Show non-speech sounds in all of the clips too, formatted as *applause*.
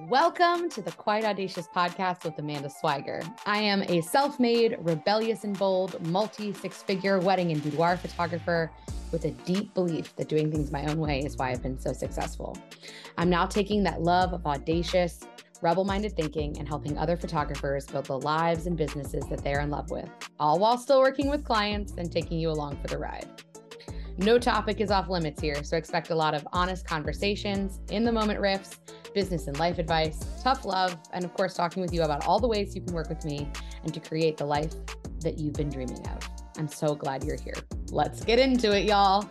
Welcome to the Quite Audacious podcast with Amanda Swiger. I am a self made, rebellious and bold, multi six figure wedding and boudoir photographer with a deep belief that doing things my own way is why I've been so successful. I'm now taking that love of audacious, rebel minded thinking and helping other photographers build the lives and businesses that they're in love with, all while still working with clients and taking you along for the ride. No topic is off limits here, so expect a lot of honest conversations, in the moment riffs, business and life advice, tough love, and of course, talking with you about all the ways you can work with me and to create the life that you've been dreaming of. I'm so glad you're here. Let's get into it, y'all.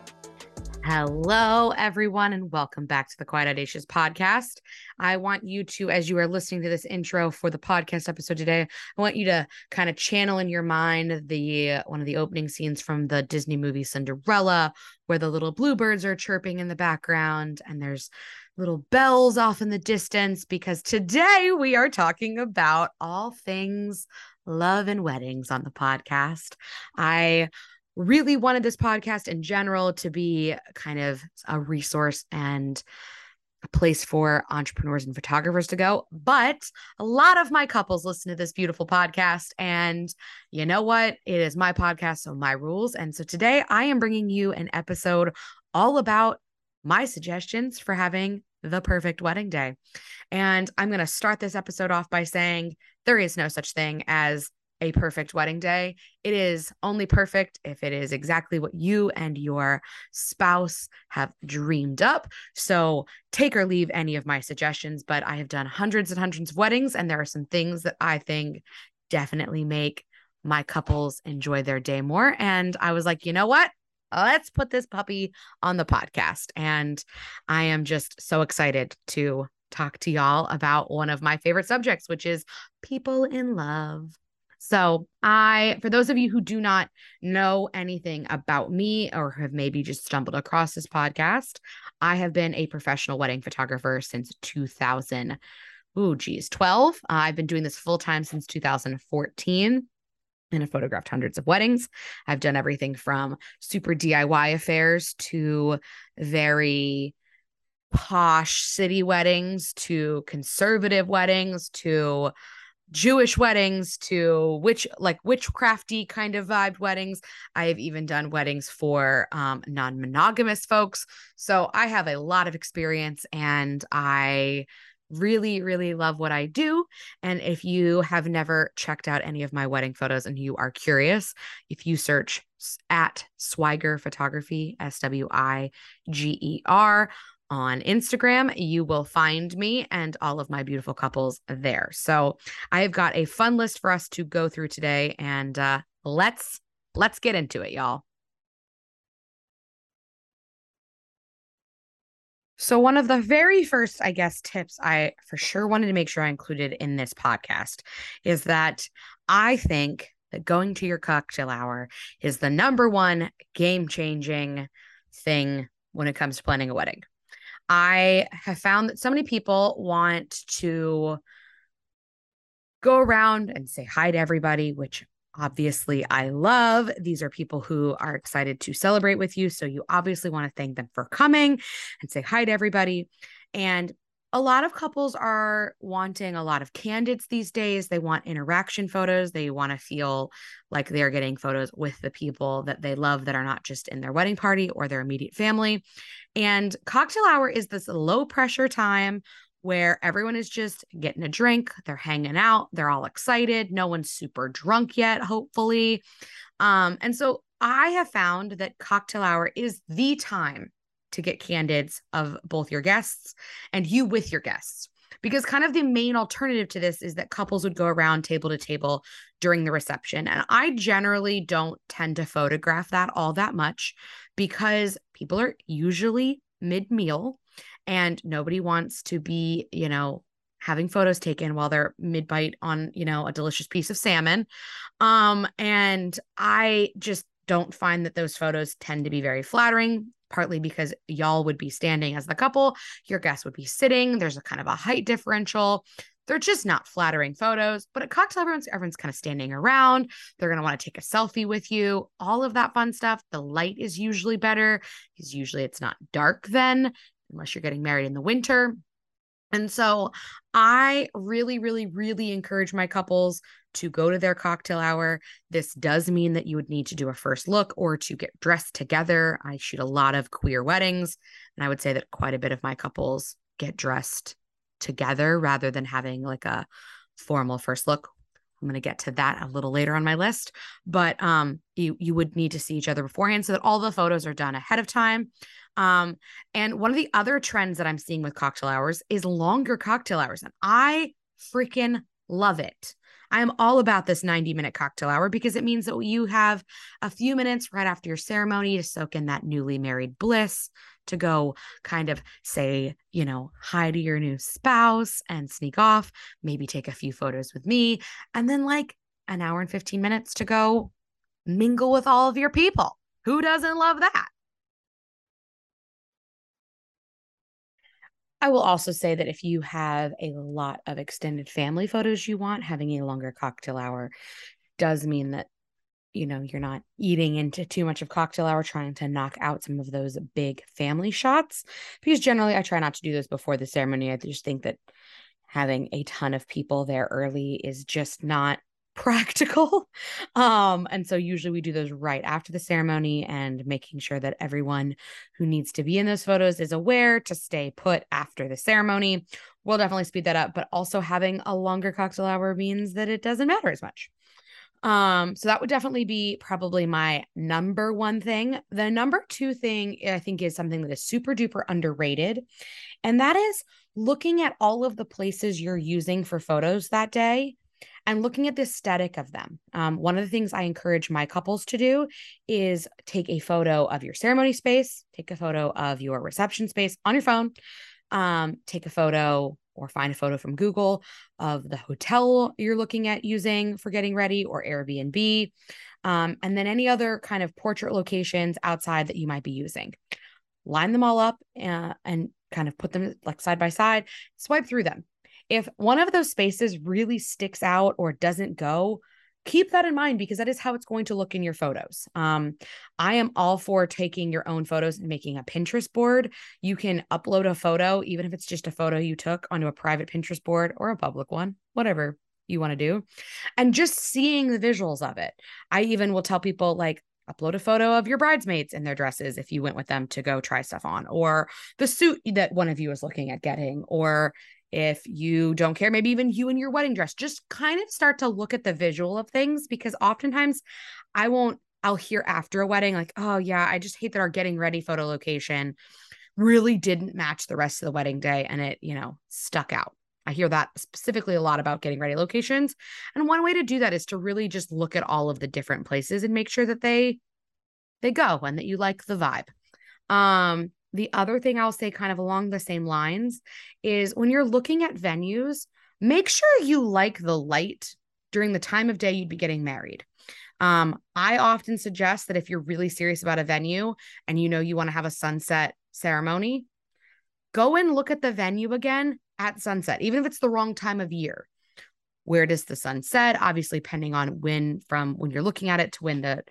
Hello, everyone, and welcome back to the Quite Audacious podcast. I want you to, as you are listening to this intro for the podcast episode today, I want you to kind of channel in your mind the uh, one of the opening scenes from the Disney movie Cinderella, where the little bluebirds are chirping in the background, and there's little bells off in the distance because today we are talking about all things love and weddings on the podcast. I really wanted this podcast in general to be kind of a resource and a place for entrepreneurs and photographers to go. But a lot of my couples listen to this beautiful podcast. And you know what? It is my podcast, so my rules. And so today I am bringing you an episode all about my suggestions for having the perfect wedding day. And I'm going to start this episode off by saying there is no such thing as a perfect wedding day. It is only perfect if it is exactly what you and your spouse have dreamed up. So take or leave any of my suggestions, but I have done hundreds and hundreds of weddings, and there are some things that I think definitely make my couples enjoy their day more. And I was like, you know what? Let's put this puppy on the podcast. And I am just so excited to talk to y'all about one of my favorite subjects, which is people in love. So, I, for those of you who do not know anything about me or have maybe just stumbled across this podcast, I have been a professional wedding photographer since 2000. Oh, geez, 12. Uh, I've been doing this full time since 2014 and have photographed hundreds of weddings. I've done everything from super DIY affairs to very posh city weddings to conservative weddings to Jewish weddings to witch like witchcrafty kind of vibed weddings. I have even done weddings for um, non-monogamous folks. So I have a lot of experience and I really, really love what I do. And if you have never checked out any of my wedding photos and you are curious, if you search at Swiger Photography, S W I G E R, on Instagram, you will find me and all of my beautiful couples there. So I've got a fun list for us to go through today, and uh, let's let's get into it, y'all. So, one of the very first, I guess, tips I for sure wanted to make sure I included in this podcast is that I think that going to your cocktail hour is the number one game changing thing when it comes to planning a wedding. I have found that so many people want to go around and say hi to everybody, which obviously I love. These are people who are excited to celebrate with you. So you obviously want to thank them for coming and say hi to everybody. And a lot of couples are wanting a lot of candids these days. They want interaction photos. They want to feel like they're getting photos with the people that they love that are not just in their wedding party or their immediate family. And cocktail hour is this low pressure time where everyone is just getting a drink, they're hanging out, they're all excited. No one's super drunk yet, hopefully. Um, and so I have found that cocktail hour is the time to get candids of both your guests and you with your guests. Because kind of the main alternative to this is that couples would go around table to table during the reception. And I generally don't tend to photograph that all that much because people are usually mid meal and nobody wants to be, you know, having photos taken while they're mid bite on, you know, a delicious piece of salmon. Um, and I just don't find that those photos tend to be very flattering partly because y'all would be standing as the couple, your guests would be sitting. There's a kind of a height differential. They're just not flattering photos. But at cocktail, everyone's everyone's kind of standing around. They're gonna want to take a selfie with you. All of that fun stuff. The light is usually better because usually it's not dark then, unless you're getting married in the winter. And so I really, really, really encourage my couples to go to their cocktail hour. This does mean that you would need to do a first look or to get dressed together. I shoot a lot of queer weddings, and I would say that quite a bit of my couples get dressed together rather than having like a formal first look. I'm going to get to that a little later on my list, but um you you would need to see each other beforehand so that all the photos are done ahead of time. Um and one of the other trends that I'm seeing with cocktail hours is longer cocktail hours and I freaking love it. I am all about this 90 minute cocktail hour because it means that you have a few minutes right after your ceremony to soak in that newly married bliss, to go kind of say, you know, hi to your new spouse and sneak off, maybe take a few photos with me, and then like an hour and 15 minutes to go mingle with all of your people. Who doesn't love that? I will also say that if you have a lot of extended family photos you want, having a longer cocktail hour does mean that you know you're not eating into too much of cocktail hour trying to knock out some of those big family shots because generally I try not to do those before the ceremony. I just think that having a ton of people there early is just not practical. *laughs* Um, and so usually we do those right after the ceremony and making sure that everyone who needs to be in those photos is aware to stay put after the ceremony. We'll definitely speed that up, but also having a longer cocktail hour means that it doesn't matter as much. Um, so that would definitely be probably my number one thing. The number two thing I think is something that is super duper underrated, and that is looking at all of the places you're using for photos that day and looking at the aesthetic of them. Um, one of the things I encourage my couples to do is take a photo of your ceremony space, take a photo of your reception space on your phone, um, take a photo or find a photo from Google of the hotel you're looking at using for getting ready or Airbnb. Um, and then any other kind of portrait locations outside that you might be using. Line them all up uh, and kind of put them like side by side, swipe through them. If one of those spaces really sticks out or doesn't go, keep that in mind because that is how it's going to look in your photos. Um, I am all for taking your own photos and making a Pinterest board. You can upload a photo, even if it's just a photo you took onto a private Pinterest board or a public one, whatever you want to do, and just seeing the visuals of it. I even will tell people, like, upload a photo of your bridesmaids in their dresses if you went with them to go try stuff on, or the suit that one of you is looking at getting, or if you don't care, maybe even you in your wedding dress, just kind of start to look at the visual of things because oftentimes I won't, I'll hear after a wedding, like, oh, yeah, I just hate that our getting ready photo location really didn't match the rest of the wedding day and it, you know, stuck out. I hear that specifically a lot about getting ready locations. And one way to do that is to really just look at all of the different places and make sure that they they go and that you like the vibe. Um the other thing I'll say, kind of along the same lines, is when you're looking at venues, make sure you like the light during the time of day you'd be getting married. Um, I often suggest that if you're really serious about a venue and you know you want to have a sunset ceremony, go and look at the venue again at sunset, even if it's the wrong time of year. Where does the sun set? Obviously, depending on when from when you're looking at it to when the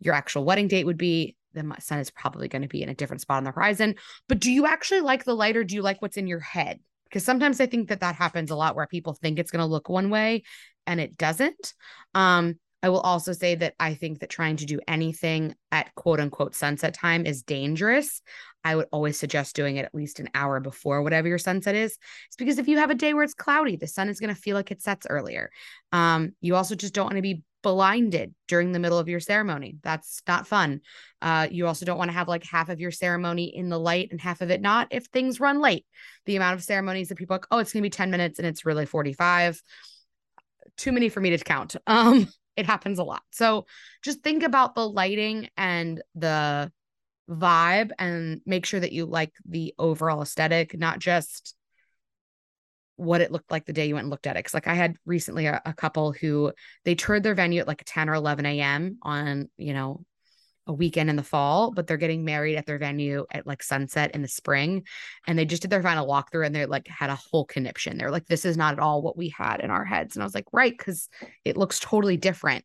your actual wedding date would be the sun is probably going to be in a different spot on the horizon. But do you actually like the light or do you like what's in your head? Because sometimes I think that that happens a lot where people think it's going to look one way and it doesn't. Um, I will also say that I think that trying to do anything at quote unquote sunset time is dangerous. I would always suggest doing it at least an hour before whatever your sunset is. It's because if you have a day where it's cloudy, the sun is going to feel like it sets earlier. Um, you also just don't want to be blinded during the middle of your ceremony. That's not fun. Uh, you also don't want to have like half of your ceremony in the light and half of it not if things run late. The amount of ceremonies that people like, oh, it's going to be 10 minutes and it's really 45. Too many for me to count. *laughs* Um, it happens a lot. So just think about the lighting and the vibe and make sure that you like the overall aesthetic, not just what it looked like the day you went and looked at it. Cause like I had recently a, a couple who they toured their venue at like 10 or 11 a.m. on, you know, a weekend in the fall, but they're getting married at their venue at like sunset in the spring. And they just did their final walkthrough and they like had a whole conniption. They're like, this is not at all what we had in our heads. And I was like, right, because it looks totally different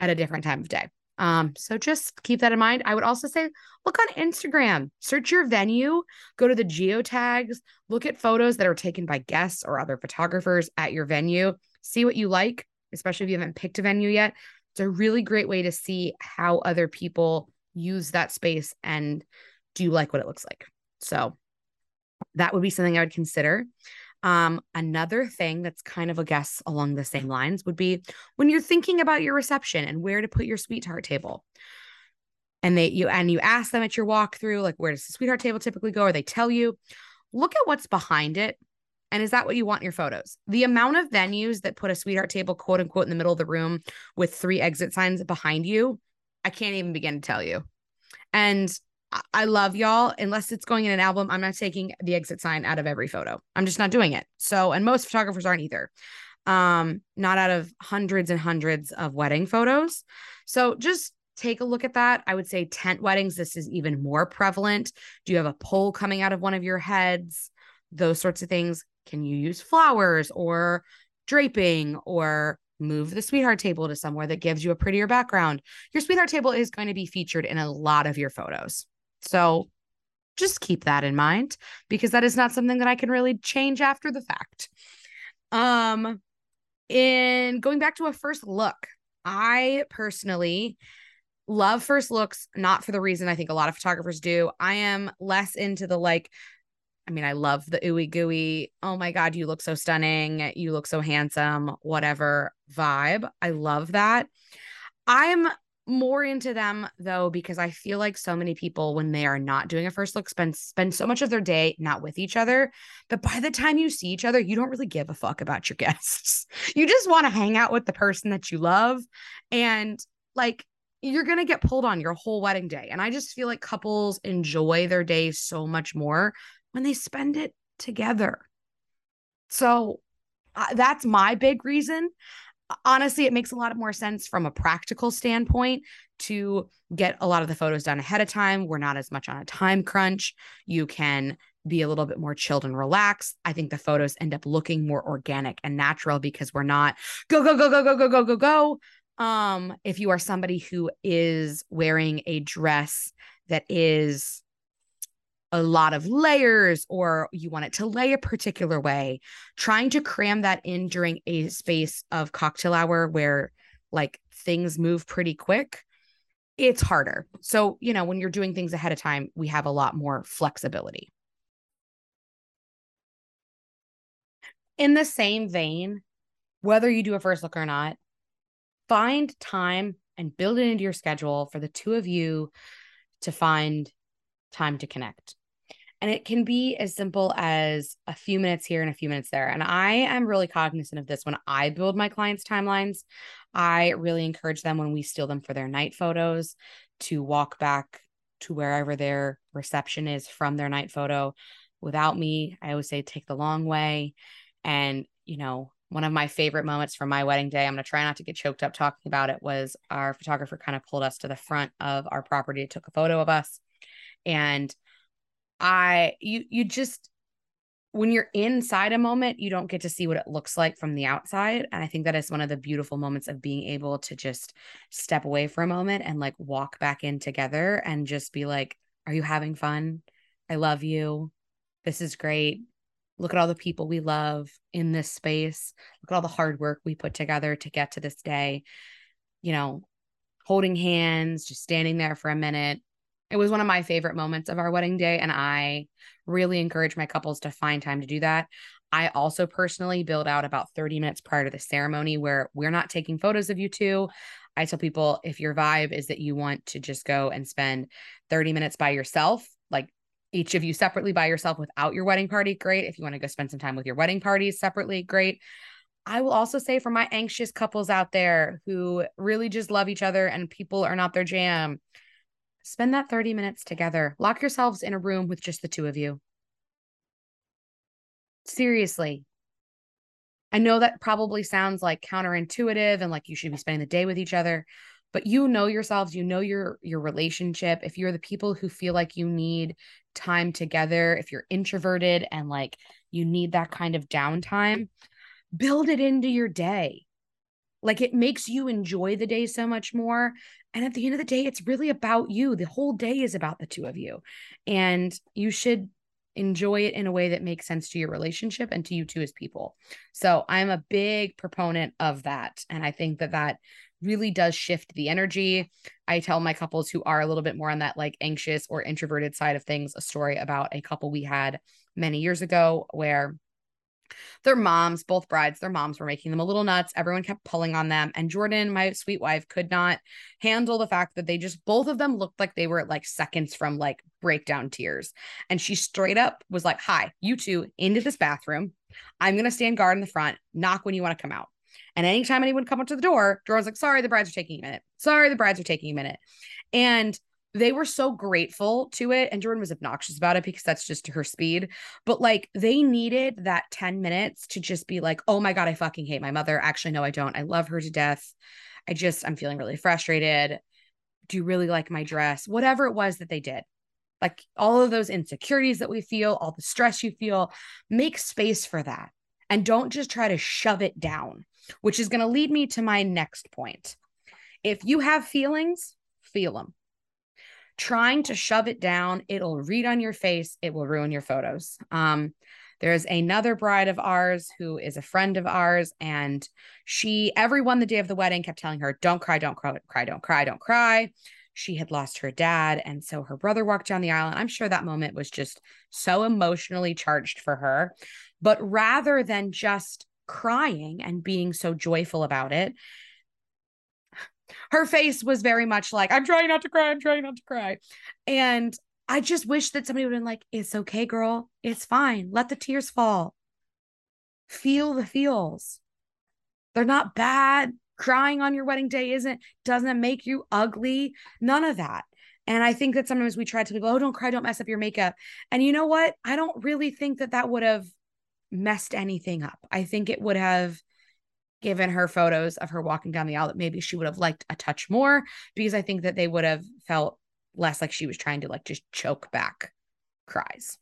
at a different time of day. Um, so just keep that in mind. I would also say look on Instagram, search your venue, go to the geotags, look at photos that are taken by guests or other photographers at your venue, see what you like, especially if you haven't picked a venue yet. It's a really great way to see how other people use that space and do you like what it looks like. So that would be something I would consider. Um, another thing that's kind of a guess along the same lines would be when you're thinking about your reception and where to put your sweetheart table. And they you and you ask them at your walkthrough, like where does the sweetheart table typically go? Or they tell you, look at what's behind it. And is that what you want in your photos? The amount of venues that put a sweetheart table, quote unquote, in the middle of the room with three exit signs behind you, I can't even begin to tell you. And I love y'all. Unless it's going in an album, I'm not taking the exit sign out of every photo. I'm just not doing it. So, and most photographers aren't either. Um, not out of hundreds and hundreds of wedding photos. So just take a look at that. I would say tent weddings, this is even more prevalent. Do you have a pole coming out of one of your heads? Those sorts of things. Can you use flowers or draping or move the sweetheart table to somewhere that gives you a prettier background? Your sweetheart table is going to be featured in a lot of your photos. So just keep that in mind because that is not something that I can really change after the fact. Um in going back to a first look, I personally love first looks not for the reason I think a lot of photographers do. I am less into the like I mean, I love the ooey gooey, oh my God, you look so stunning, you look so handsome, whatever vibe. I love that. I'm more into them though because I feel like so many people when they are not doing a first look spend spend so much of their day not with each other but by the time you see each other you don't really give a fuck about your *laughs* guests. You just want to hang out with the person that you love and like you're going to get pulled on your whole wedding day and I just feel like couples enjoy their day so much more when they spend it together. So uh, that's my big reason honestly, it makes a lot more sense from a practical standpoint to get a lot of the photos done ahead of time. We're not as much on a time crunch. You can be a little bit more chilled and relaxed. I think the photos end up looking more organic and natural because we're not go, go, go, go, go, go, go, go, go. Um, if you are somebody who is wearing a dress that is a lot of layers or you want it to lay a particular way, trying to cram that in during a space of cocktail hour where like things move pretty quick, it's harder. So, you know, when you're doing things ahead of time, we have a lot more flexibility. In the same vein, whether you do a first look or not, find time and build it into your schedule for the two of you to find time to connect. And it can be as simple as a few minutes here and a few minutes there. And I am really cognizant of this when I build my clients' timelines. I really encourage them when we steal them for their night photos to walk back to wherever their reception is from their night photo without me. I always say take the long way. And, you know, one of my favorite moments from my wedding day, I'm going to try not to get choked up talking about it, was our photographer kind of pulled us to the front of our property, took a photo of us. And I you you just when you're inside a moment, you don't get to see what it looks like from the outside. And I think that is one of the beautiful moments of being able to just step away for a moment and like walk back in together and just be like, Are you having fun? I love you. This is great. Look at all the people we love in this space. Look at all the hard work we put together to get to this day. You know, holding hands, just standing there for a minute, it was one of my favorite moments of our wedding day. And I really encourage my couples to find time to do that. I also personally build out about 30 minutes prior to the ceremony where we're not taking photos of you two. I tell people if your vibe is that you want to just go and spend 30 minutes by yourself, like each of you separately by yourself without your wedding party, great. If you want to go spend some time with your wedding parties separately, great. I will also say for my anxious couples out there who really just love each other and people are not their jam, Spend that 30 minutes together. Lock yourselves in a room with just the two of you. Seriously. I know that probably sounds like counterintuitive and like you should be spending the day with each other, but you know yourselves, you know your your relationship. If you're the people who feel like you need time together, if you're introverted and like you need that kind of downtime, build it into your day like it makes you enjoy the day so much more And at the end of the day, it's really about you. The whole day is about the two of you. And you should enjoy it in a way that makes sense to your relationship and to you two as people. So I'm a big proponent of that. And I think that that really does shift the energy. I tell my couples who are a little bit more on that like anxious or introverted side of things a story about a couple we had many years ago where their moms, both brides, their moms were making them a little nuts. Everyone kept pulling on them. And Jordan, my sweet wife, could not handle the fact that they just, both of them looked like they were like seconds from like breakdown tears. And she straight up was like, Hi, you two into this bathroom. I'm going to stand guard in the front, knock when you want to come out. And anytime anyone come up to the door, Jordan's like, Sorry, the brides are taking a minute. Sorry, the brides are taking a minute. And they were so grateful to it and jordan was obnoxious about it because that's just her speed but like they needed that 10 minutes to just be like oh my god i fucking hate my mother. Actually no i don't. I love her to death. I just i'm feeling really frustrated. Do you really like my dress? Whatever it was that they did. Like all of those insecurities that we feel all the stress you feel make space for that. And don't just try to shove it down which is going to lead me to my next point. If you have feelings feel them trying to shove it down, it'll read on your face, it will ruin your photos. Um, there's another bride of ours who is a friend of ours, and she, everyone the day of the wedding kept telling her, Don't cry, don't cry, cry, don't cry, don't cry. She had lost her dad. And so her brother walked down the aisle. And I'm sure that moment was just so emotionally charged for her. But rather than just crying and being so joyful about it, her face was very much like, I'm trying not to cry. I'm trying not to cry. And I just wish that somebody would have been like, it's okay, girl. It's fine. Let the tears fall. Feel the feels. They're not bad. Crying on your wedding day isn't, doesn't make you ugly. None of that. And I think that sometimes we try to go, oh, don't cry, don't mess up your makeup. And you know what? I don't really think that that would have messed anything up. I think it would have given her photos of her walking down the aisle that maybe she would have liked a touch more because I think that they would have felt less like she was trying to like just choke back cries.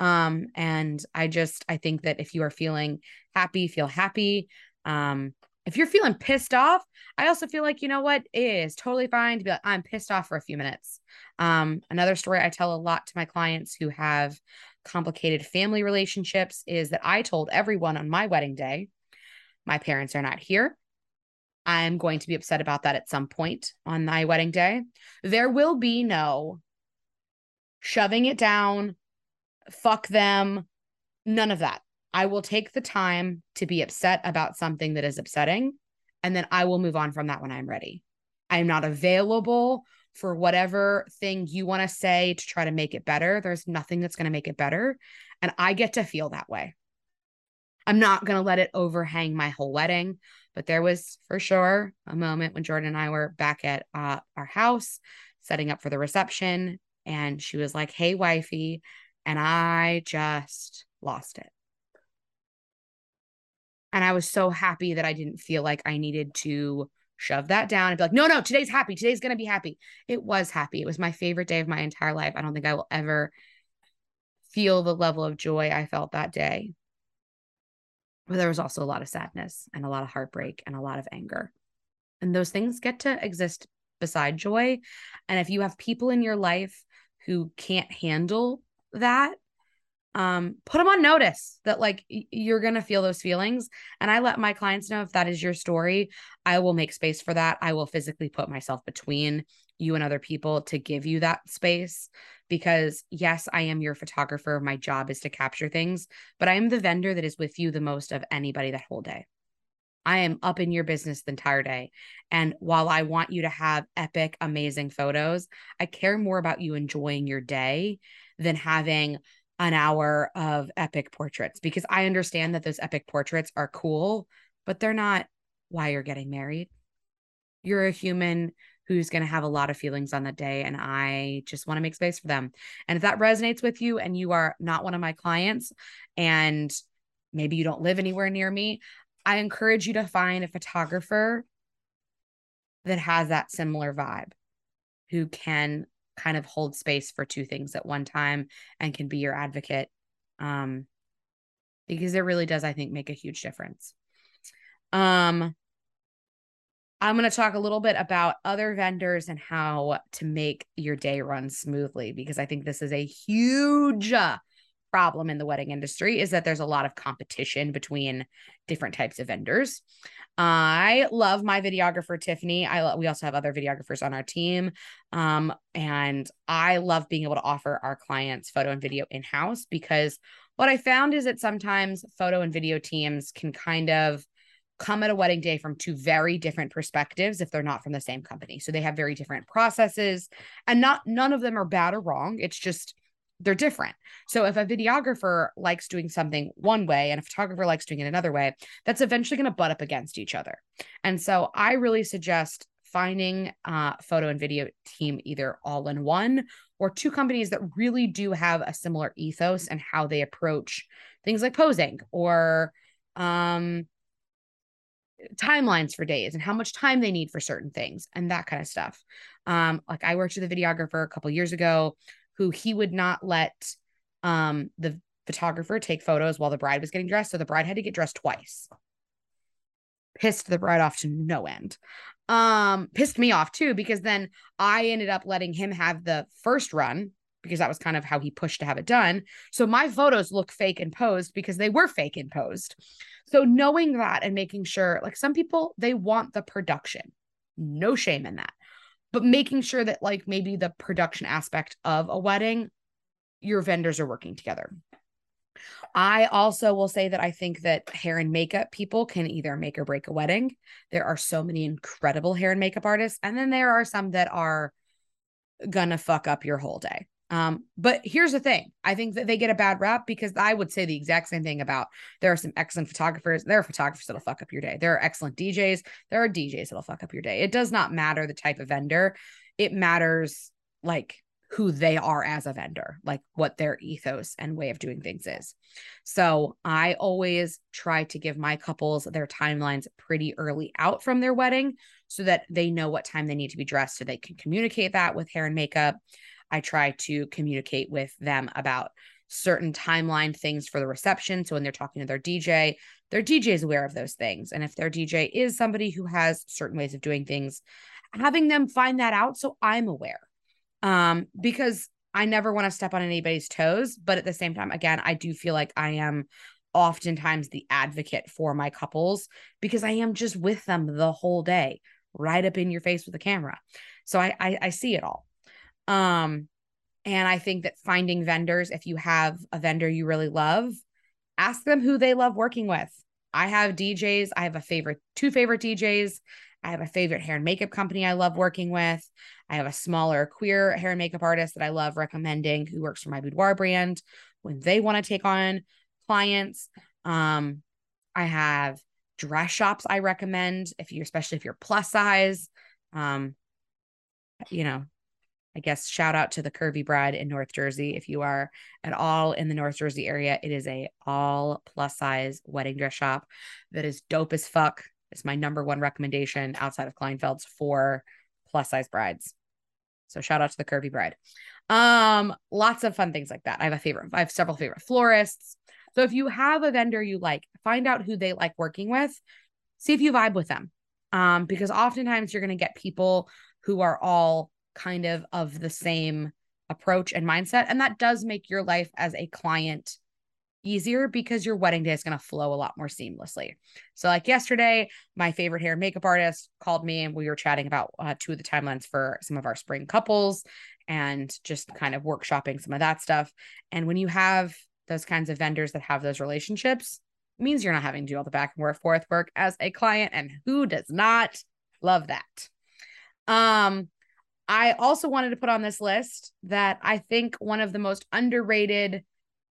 Um and I just I think that if you are feeling happy, feel happy. Um if you're feeling pissed off, I also feel like you know what it is totally fine to be like I'm pissed off for a few minutes. Um another story I tell a lot to my clients who have complicated family relationships is that I told everyone on my wedding day my parents are not here. I'm going to be upset about that at some point on my wedding day. There will be no shoving it down, fuck them, none of that. I will take the time to be upset about something that is upsetting, and then I will move on from that when I'm ready. I am not available for whatever thing you want to say to try to make it better. There's nothing that's going to make it better. And I get to feel that way. I'm not going to let it overhang my whole wedding, but there was for sure a moment when Jordan and I were back at uh, our house setting up for the reception. And she was like, Hey, wifey. And I just lost it. And I was so happy that I didn't feel like I needed to shove that down and be like, no, no, today's happy. Today's going to be happy. It was happy. It was my favorite day of my entire life. I don't think I will ever feel the level of joy I felt that day but there was also a lot of sadness and a lot of heartbreak and a lot of anger. And those things get to exist beside joy. And if you have people in your life who can't handle that, um, put them on notice that like you're to feel those feelings. And I let my clients know if that is your story, I will make space for that. I will physically put myself between you and other people to give you that space because yes, I am your photographer. My job is to capture things, but I am the vendor that is with you the most of anybody that whole day. I am up in your business the entire day. And while I want you to have epic, amazing photos, I care more about you enjoying your day than having an hour of epic portraits because I understand that those epic portraits are cool, but they're not why you're getting married. You're a human who's going to have a lot of feelings on that day. And I just want to make space for them. And if that resonates with you and you are not one of my clients and maybe you don't live anywhere near me, I encourage you to find a photographer that has that similar vibe who can kind of hold space for two things at one time and can be your advocate um because it really does i think make a huge difference um I'm going to talk a little bit about other vendors and how to make your day run smoothly because I think this is a huge uh, problem in the wedding industry is that there's a lot of competition between different types of vendors. I love my videographer Tiffany. I we also have other videographers on our team. Um, and I love being able to offer our clients photo and video in-house because what I found is that sometimes photo and video teams can kind of come at a wedding day from two very different perspectives if they're not from the same company. So they have very different processes and not none of them are bad or wrong. It's just they're different. So if a videographer likes doing something one way and a photographer likes doing it another way, that's eventually going to butt up against each other. And so I really suggest finding a photo and video team either all in one or two companies that really do have a similar ethos and how they approach things like posing or um timelines for days and how much time they need for certain things and that kind of stuff. Um, like I worked with a videographer a couple years ago who he would not let um the photographer take photos while the bride was getting dressed. So the bride had to get dressed twice. Pissed the bride off to no end. Um, pissed me off too, because then I ended up letting him have the first run because that was kind of how he pushed to have it done. So my photos look fake and posed because they were fake and posed. So knowing that and making sure, like some people, they want the production, no shame in that, but making sure that, like, maybe the production aspect of a wedding, your vendors are working together. I also will say that I think that hair and makeup people can either make or break a wedding. There are so many incredible hair and makeup artists, and then there are some that are gonna fuck up your whole day. Um, but here's the thing I think that they get a bad rap because I would say the exact same thing about there are some excellent photographers. There are photographers that'll fuck up your day. There are excellent DJs. There are DJs that'll fuck up your day. It does not matter the type of vendor, it matters like who they are as a vendor, like what their ethos and way of doing things is. So I always try to give my couples their timelines pretty early out from their wedding so that they know what time they need to be dressed so they can communicate that with hair and makeup. I try to communicate with them about certain timeline things for the reception. So when they're talking to their DJ, their DJ is aware of those things. And if their DJ is somebody who has certain ways of doing things, having them find that out so I'm aware. Um, because I never want to step on anybody's toes, but at the same time, again, I do feel like I am oftentimes the advocate for my couples because I am just with them the whole day, right up in your face with the camera. So I, I, I see it all. Um, and I think that finding vendors, if you have a vendor you really love, ask them who they love working with. I have DJs. I have a favorite, two favorite DJs. I have a favorite hair and makeup company I love working with. I have a smaller queer hair and makeup artist that I love recommending who works for my boudoir brand when they want to take on clients. Um, I have dress shops I recommend if you, especially if you're plus size. Um, you know, I guess shout out to the Curvy Bride in North Jersey. If you are at all in the North Jersey area, it is a all plus size wedding dress shop that is dope as fuck. It's my number one recommendation outside of Kleinfeld's for plus size brides. So shout out to the Curvy Bride. Um, lots of fun things like that. I have a favorite. I have several favorite florists. So if you have a vendor you like, find out who they like working with. See if you vibe with them. Um, because oftentimes you're going to get people who are all kind of of the same approach and mindset and that does make your life as a client easier because your wedding day is going to flow a lot more seamlessly. So, like yesterday, my favorite hair and makeup artist called me and we were chatting about uh, two of the timelines for some of our spring couples and just kind of workshopping some of that stuff. And when you have those kinds of vendors that have those relationships, means you're not having to do all the back and forth work as a client. And who does not love that? Um, I also wanted to put on this list that I think one of the most underrated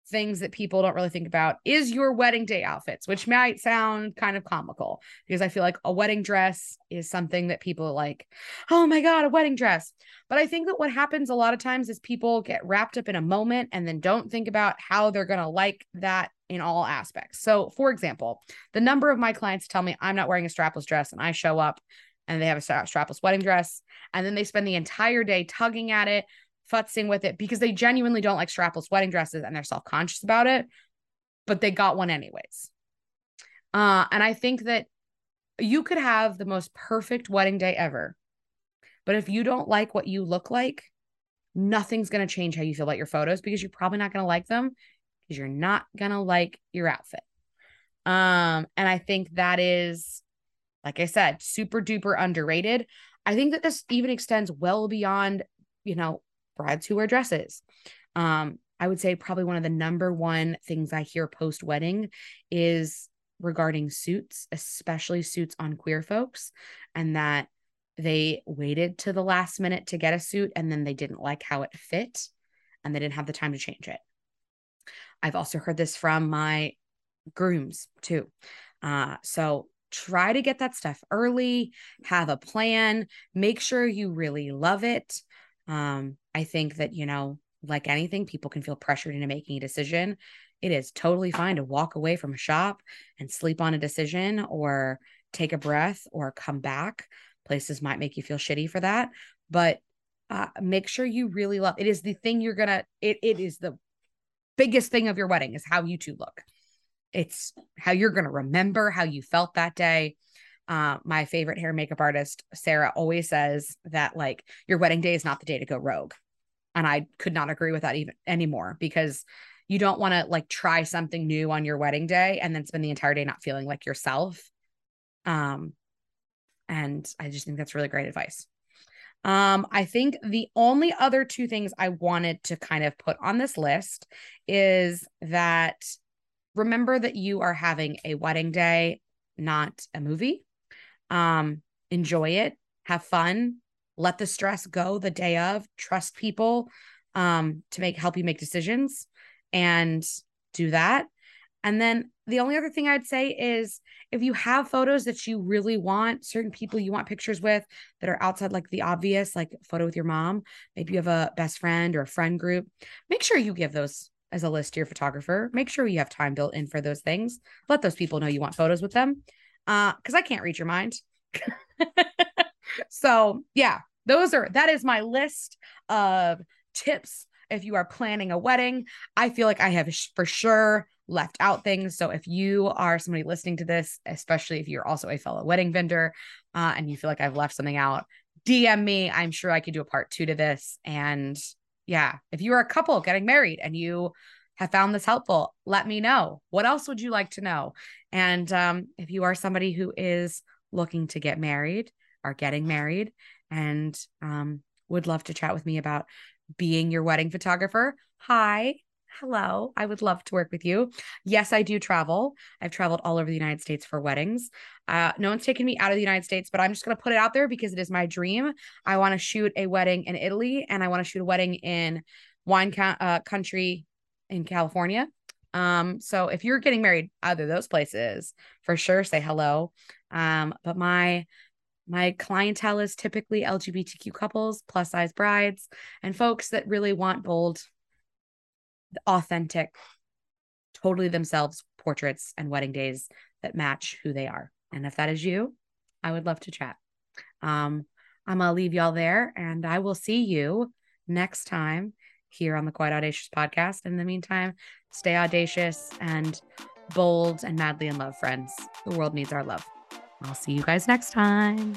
things that people don't really think about is your wedding day outfits, which might sound kind of comical because I feel like a wedding dress is something that people are like, oh my God, a wedding dress. But I think that what happens a lot of times is people get wrapped up in a moment and then don't think about how they're going to like that in all aspects. So, for example, the number of my clients tell me I'm not wearing a strapless dress and I show up and they have a strapless wedding dress. And then they spend the entire day tugging at it, futzing with it because they genuinely don't like strapless wedding dresses and they're self conscious about it, but they got one anyways. Uh, and I think that you could have the most perfect wedding day ever. But if you don't like what you look like, nothing's going to change how you feel about your photos because you're probably not going to like them because you're not going to like your outfit. Um and I think that is like I said, super duper underrated. I think that this even extends well beyond, you know, brides who wear dresses. Um I would say probably one of the number one things I hear post wedding is regarding suits, especially suits on queer folks, and that they waited to the last minute to get a suit and then they didn't like how it fit and they didn't have the time to change it. I've also heard this from my grooms too. Uh, so try to get that stuff early, have a plan, make sure you really love it. Um, I think that, you know, like anything, people can feel pressured into making a decision. It is totally fine to walk away from a shop and sleep on a decision or take a breath or come back. Places might make you feel shitty for that, but uh, make sure you really love it is the thing you're gonna it, it is the biggest thing of your wedding is how you two look it's how you're gonna remember how you felt that day. Uh, my favorite hair makeup artist sarah always says that like your wedding day is not the day to go rogue. And i could not agree with that even anymore because you don't want to like try something new on your wedding day and then spend the entire day not feeling like yourself. Um and I just think that's really great advice. Um, I think the only other two things I wanted to kind of put on this list is that remember that you are having a wedding day, not a movie. Um, enjoy it, have fun, let the stress go the day of, trust people um to make help you make decisions and do that. And then the only other thing I'd say is if you have photos that you really want, certain people you want pictures with that are outside like the obvious, like photo with your mom, maybe you have a best friend or a friend group, make sure you give those as a list your photographer. Make sure you have time built in for those things. Let those people know you want photos with them. Uh, because I can't read your mind. *laughs* so yeah, those are that is my list of tips if you are planning a wedding. I feel like I have for sure left out things. So if you are somebody listening to this, especially if you're also a fellow wedding vendor uh, and you feel like I've left something out, DM me. I'm sure I could do a part two to this. And yeah, if you are a couple getting married and you have found this helpful, let me know. What else would you like to know? And um, if you are somebody who is looking to get married or getting married and um, would love to chat with me about being your wedding photographer, hi, hello, I would love to work with you. Yes, I do travel. I've traveled all over the United States for weddings. Uh, no one's taken me out of the United States, but I'm just going to put it out there because it is my dream. I want to shoot a wedding in Italy and I want to shoot a wedding in wine uh, country in California. Um, so if you're getting married either those places, for sure say hello. Um, but my my clientele is typically LGBTQ couples, plus size brides, and folks that really want bold authentic, totally themselves portraits and wedding days that match who they are. And if that is you, I would love to chat. Um, I'm going to leave y'all there and I will see you next time here on the Quite Audacious podcast. In the meantime, stay audacious and bold and madly in love, friends. The world needs our love. I'll see you guys next time.